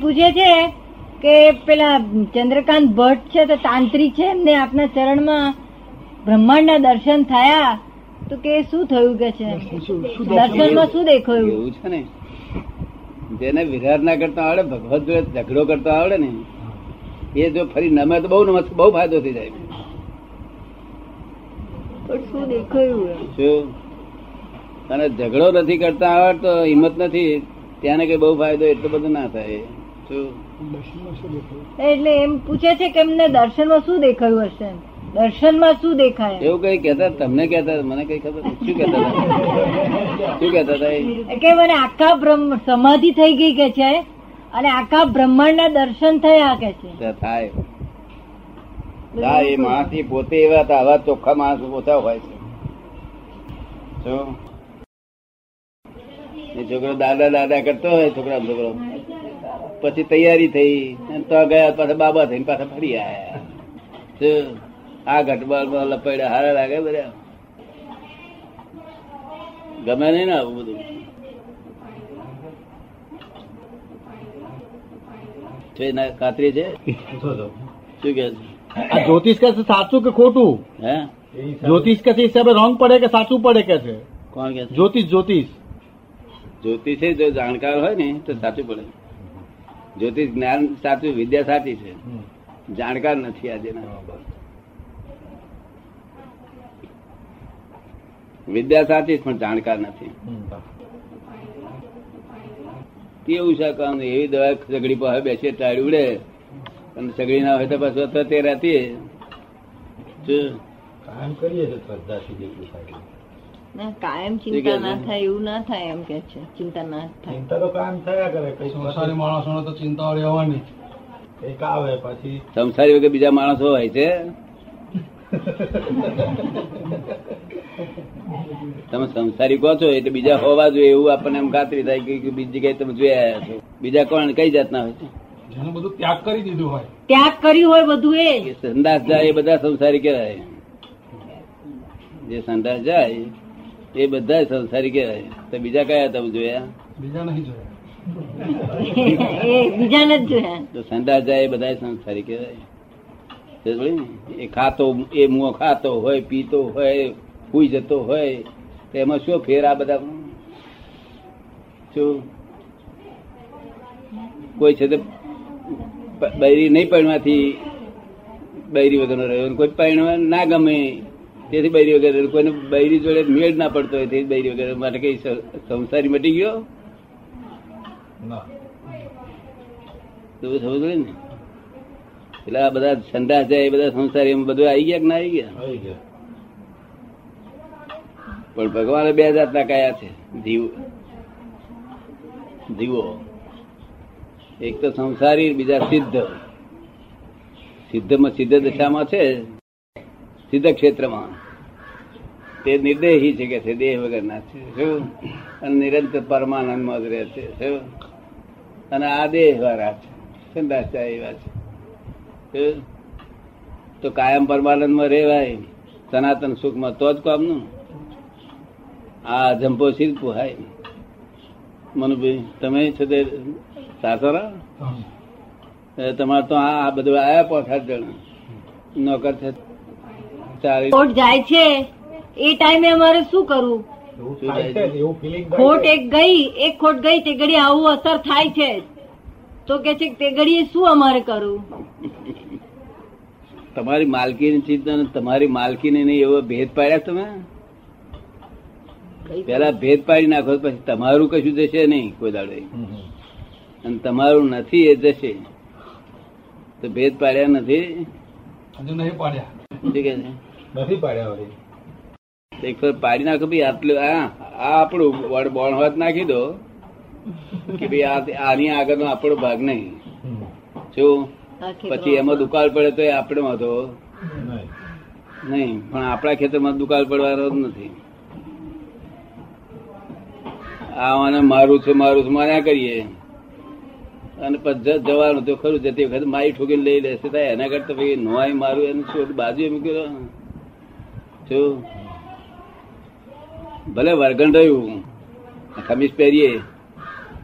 પૂછે છે કે પેલા ચંદ્રકાંત ભટ્ટ છે તો તાંત્રિક છે એમને આપના ચરણમાં બ્રહ્માંડના દર્શન થયા તો કે શું થયું કે છે? દર્શનમાં શું દેખાયું? એવું છે ને. જેને વિરાર ના કરતા આવડે ભગવત જોડે ઝઘડો કરતા આવડે ને એ જો ફરી નમે તો બહુ નમસ્ બહુ ફાયદો થઈ જાય. શું દેખાયું શું? અને ઝઘડો નથી કરતા આવડતો હિંમત નથી ત્યાં કઈ બહુ ફાયદો એટલો બધો ના થાય. એટલે એમ પૂછે છે કે એમને દર્શનમાં શું દેખાયું હશે? દર્શનમાં શું દેખાય? એવું કઈ કેતા તમને કેતા મને કઈ ખબર શું કેતા હતા? શું કેતા હતા કે મને આખા બ્રહ્મ સમાધિ થઈ ગઈ કે છે? અને આખા બ્રહ્માંડના દર્શન થયા કે છે? થાય. એ માણસ પોતે એવા હતા આવા ચોખ્ખા માણસ ઓછા હોય છે. શું? છોકરો દાદા દાદા કરતો હોય છોકરા છોકરો. પછી તૈયારી થઈ તો ગયા પાછા બાબા થઈને પાછા ફરી આયા. આ ઘટબળ લપડ્યા હારા લાગે બધા ગમે નહીં ને આવું બધું. ખાતરી છે? શું કે છે? જ્યોતિષ કે સાચું કે ખોટું? હે? જ્યોતિષ કે હિસાબે રોંગ પડે કે સાચું પડે કે છે? કોણ કે જ્યોતિષ જ્યોતિષ. જ્યોતિષ જો જાણકાર હોય ને તો સાચું પડે. જ્યોતિષ જ્ઞાન સાચું વિદ્યા સાચી છે. જાણકાર નથી આજે વિદ્યા સાચી પણ જાણકાર નથી. કેવું છે કામ? એવી દવા સગડી પાસે બેસી ટાળી ઉડે. અને સગડી ના હોય તો પાછું તે રહેતી કામ કરીએ છે શ્રદ્ધાથી જેટલું થાય ના, કાયમ ચિંતા ના થાય એવું ના થાય એમ કે છે. ચિંતા ના થાય. ચિંતા તો કાયમ થયા કરે કઈ સંસારી માણસો તો ચિંતા રહેવાની કંઈક આવે પછી. સંસારી વગર બીજા માણસો હોય છે? તમે સંસારી કહો છો એટલે બીજા હોવા જોઈએ એવું આપણને એમ ખાતરી થાય કે બીજી જગ્યાએ તમે જોઈ આવ્યા છો. બીજા કોણ કઈ જાતના હોય છે? જેનું બધું ત્યાગ કરી દીધું હોય. ત્યાગ કર્યું હોય બધું એ. એ સંદાસ જાય એ બધા સંસારી કહેવાય. જે સંદાસ જાય એ બધા સંસારી કહેવાય. તો બીજા કયા તમે જોયા બીજા નહીં જોયા. જોયા. તો સંદાસ જાય એ બધા સંસારી કહેવાય? એ ખાતો એ મુઓ ખાતો હોય પીતો હોય હુઈ જતો હોય તો એમાં શું ફેર આ બધા? શું? કોઈ છે તે બૈરી નહીં પરણવાથી બૈરી વગરનો રહ્યો કોઈ પરણવા ના ગમે. તેથી બૈરી વગર. કોઈને બૈરી જોડે મેળ ના પડતો હોય તેથી બૈરી વગેરે. માટે કઈ સંસારી મટી ગયો? તો સમજ ને? એટલે આ બધા સંદાસ જાય એ બધા સંસારી એમ બધું આવી ગયા કે ના આવી ગયા? પણ ભગવાને બે જાતના કયા છે જીવ જીવો. એક તો સંસારી બીજા સિદ્ધ. સિદ્ધમાં સિદ્ધ દશામાં છે. સિદ્ધ ક્ષેત્રમાં તે નિર્દેહી છે કે છે દેહ વગરના છે શું? અને નિરંતર પરમાનંદમાં જ રહે છે શું? અને આ દેહ વાળા છે સંદાસા એવા છે? તો કાયમ પરમાનંદમાં રહેવાય સનાતન સુખમાં તો જ કામનું. આ જંપો શીલ પોહાય મનુભાઈ તમે છે તે સાસરા? તમારે તો આ બધું આયા પોઠાર જણ નોકર છે. ચાલી ખોટ જાય છે. એ ટાઈમે અમારે શું કરવું? ખોટ એક ગઈ એક ખોટ ગઈ તે ઘડી આવું અસર થાય છે. તો કે છે તે ઘડીએ શું અમારે કરવું? તમારી માલકીની ચિંતા તમારી માલકીને નહીં એવો ભેદ પાડ્યા તમે? પેલા ભેદ પાડી નાખો પછી તમારું કશું જશે નહીં કોઈ દાડે. અને તમારું નથી એ જશે. તો ભેદ પાડ્યા નથી? હજુ નહીં પાડ્યા. ઠીક કે છે? નથી પાડ્યા વળી. એક વાર પાડી નાખો ભાઈ આટલું આ આ આપણું વડ બોણ હોત નાખી દો કે ભાઈ આ આની આગળનો આપણો ભાગ નહીં. શું પછી એમાં દુકાળ પડે તો એ આપણે હતો. નહીં. નહીં પણ આપણા ખેતરમાં દુકાળ પડવાનો જ નથી. આવાને મારું છે મારું છે માર્યા કરીએ. અને પછી જવાનું તો ખરું જતી વખત મારી ઠોકીને લઈ લેશે એના કરતા ભાઈ નોય મારું એનું શું બાજુ મૂક્યો શું ભલે વર્ગણ રહ્યું ખમીસ પહેરીએ.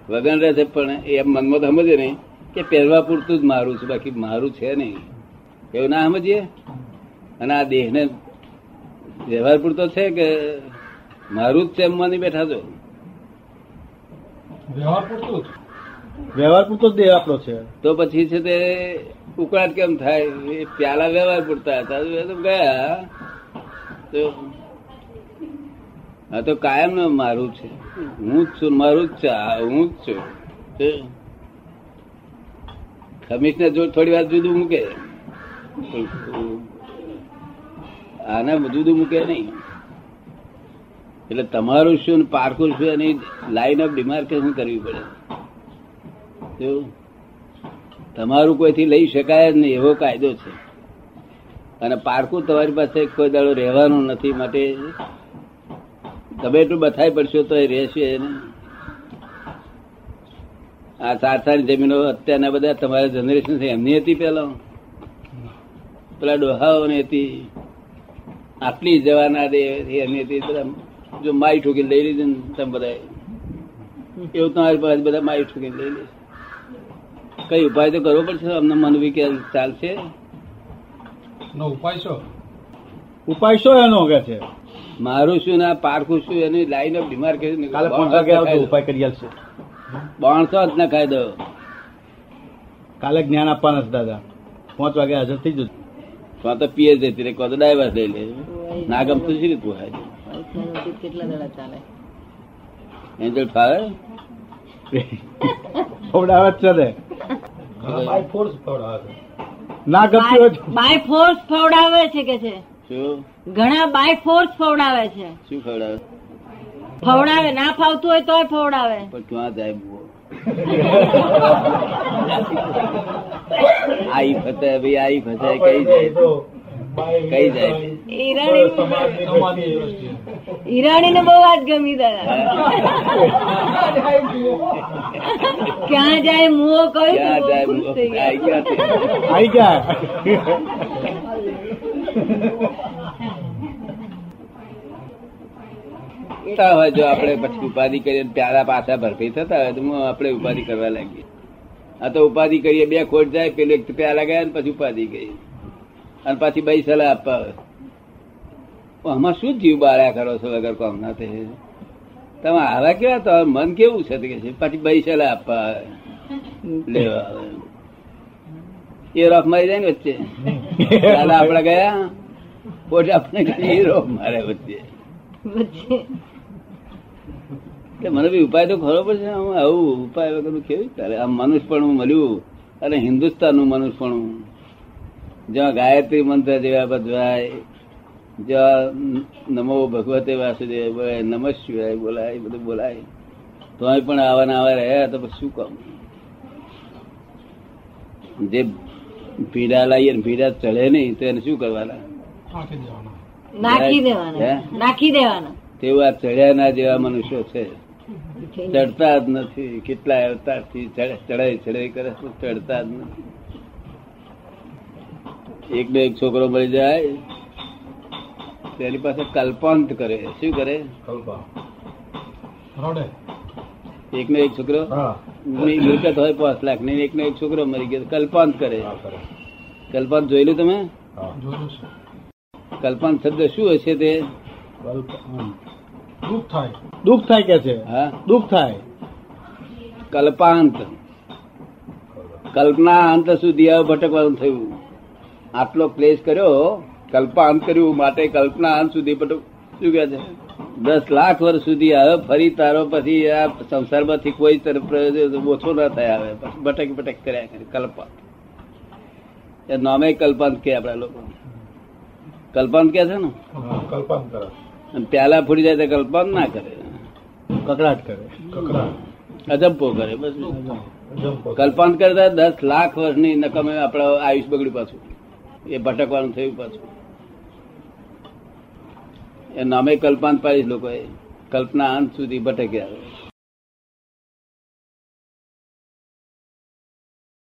વગન રહે છે પણ એ એમ મનમાં તો સમજે નહીં કે પહેરવા પૂરતું જ મારું છે બાકી મારું છે નહીં. એવું ના સમજીએ? અને આ દેહને વ્યવહાર પૂરતો છે કે મારું જ છે એમમાં માની બેઠા છો? વ્યવહાર પૂરતું વ્યવહાર પૂરતો જ દેહ આપણો છે. તો પછી છે તે ઉકળાટ કેમ થાય? એ પ્યાલા વ્યવહાર પૂરતા હતા. ગયા આ તો કાયમ મારું છે. હું જ છું, મારું જ છે હું જ છું. કમિશનર જો થોડી વાર જુદું મૂકે. આને જુદું મૂકે નહીં. એટલે તમારું શું પારકું શું એની લાઈન ઓફ ડિમાર્કેશન કરવી પડે? તમારું કોઈથી લઈ શકાય જ નહીં, એવો કાયદો છે. અને પારકું તમારી પાસે કોઈ દાડો રહેવાનું નથી, માટે તમે એટલું બથાઈ પડશો તો એ રહેશે આ સારસાની જમીનો અત્યારના બધા તમારા જનરેશન છે, એમની હતી પેલા? પેલા ડોહાઓની હતી, આટલી જવાના દે એની હતી, બધા જો માઈ ઠોકી લઈ લીધી ને તમે બધા એવું તમારી પાસે બધા માઈ ઠોકી લઈ લીધી કઈ ઉપાય તો કરવો પડશે, અમને મન વિકેલ ચાલશે? નો ઉપાય શું ઉપાય શું એનો કે છે? મારું શું ના પારખું શું એની લાઈન ઓફ ડિમાર્કેશન કાલે ઉપાય કરી આલશે બાણસો જ નખાઈ દો કાલે જ્ઞાન આપવાના છે દાદા. પાંચ વાગે હાજર થઈ જશે તો તો પીએ જતી રે તો ડાયવર્સ લઈ લે. ના ગમતું છે રીતું વૈષ્ણવ કેટલા દાડા ચાલે એન્જલ ફાવે જ છે બાય ફોર્સ છે. ના ગમતી હોય બાય ફોર્સ ફવડાવે છે કે છે? શું? ઘણા બાય ફોર્સ ફવડાવે છે. શું ખવડાવે ફવડાવે ના ફાવતું હોય તોય ફવડાવે. પણ ક્યાં જાય આઈ ફતે ભાઈ આઈ ફતે કઈ જાય તો કઈ જાય? ઈરાણી ને બહુ વાત ગમી દાદા. ક્યાં જાય મુઓ કહ્યું ક્યાં જાય થઈ ગયા. આઈ ગયા થતા હોય જો આપણે પછી ઉપાધિ કરીએ પ્યારા પાછા ભરપાઈ થતા હોય તો હું આપણે ઉપાધિ કરવા લાગીએ. આ તો ઉપાધિ કરીએ બે ખોટ જાય પેલું એક પ્યાલા ગયા ને પછી ઉપાધિ ગઈ અને પછી બે સલાહ આપવા આવે આમાં શું જીવ બાળ્યા કરો છો વગર કોમ ના તે તમે આવા કેવા તો મન કેવું છે? કે પછી પૈસા આપવા લેવા એ રોફ મારી જાય ને વચ્ચે? દાદા આપડે ગયા? પોટ આપણે એ રોફ મારે વચ્ચે? મને બી ઉપાય તો ખરો પડશે હું આવું ઉપાય વગરનું કેવી ચાલે? આમ મનુષ્યપણું મળ્યું અને હિન્દુસ્તાનનું મનુષ્યપણું. જ્યાં ગાયત્રી મંત્ર જેવા બધવાય જ્યાં નમો ભગવતે વાસુદેવ બોલાય નમ શિવાય બોલાય બધું બોલાય. તો પણ આવા ને આવા રહ્યા તો શું કામ જે ભીડા લાવીએ ભીડા ચડે નહીં તો એને શું કરવાના? નાખી દેવાના. નાખી દેવાના. નાખી દેવાના. તેવું ચડ્યા ના જેવા મનુષ્યો છે. ચડતા જ નથી. કેટલા અવતારથી ચડે- ચડાઈ ચડાઈ કરે ચડતા જ નથી. એક બે એક છોકરો મળી જાય. તેની પાસે કલ્પાંત કરે. શું કરે? કલ્પા એક ને એક છોકરો? મિલકત હોય પાંચ લાખ ને એક ને એક છોકરો મરી ગયો. કલ્પાંત કરે. હા, કરે. કલ્પાંત જોયેલું તમે? કલ્પાંત શબ્દ શું હશે તે? દુઃખ થાય. દુઃખ થાય કે છે? હા. દુઃખ થાય. કલ્પાંત. કલ્પના અંત સુધી ભટકવાનું થયું. આટલો ક્લેશ કર્યો કલ્પાંત કર્યું માટે કલ્પના અંત સુધી શું કહે છે? દસ લાખ વર્ષ સુધી હવે ફરી તારો પછી આ સંસારમાંથી કોઈ તરફ ઓછો ના થાય હવે પછી ભટક ભટક કર્યા કરે કલ્પાંત એ નામે કલ્પાંત કે આપડા લોકો. કલ્પાંત કે છે ને? કલ્પાંત કરે. અને પ્યાલા ફૂટી જાય તો કલ્પાંત ના કરે. કકડાટ કરે. કકડા અજંપો કરે બસ. કલ્પાંત કરતા દસ લાખ વર્ષની નકમે આપડે આયુષ બગડ્યું પાછું. એ ભટકવાનું થયું પાછું. એ નામે કલ્પાંત પાડી લોકોએ કલ્પના અંત સુધી ભટક્યા.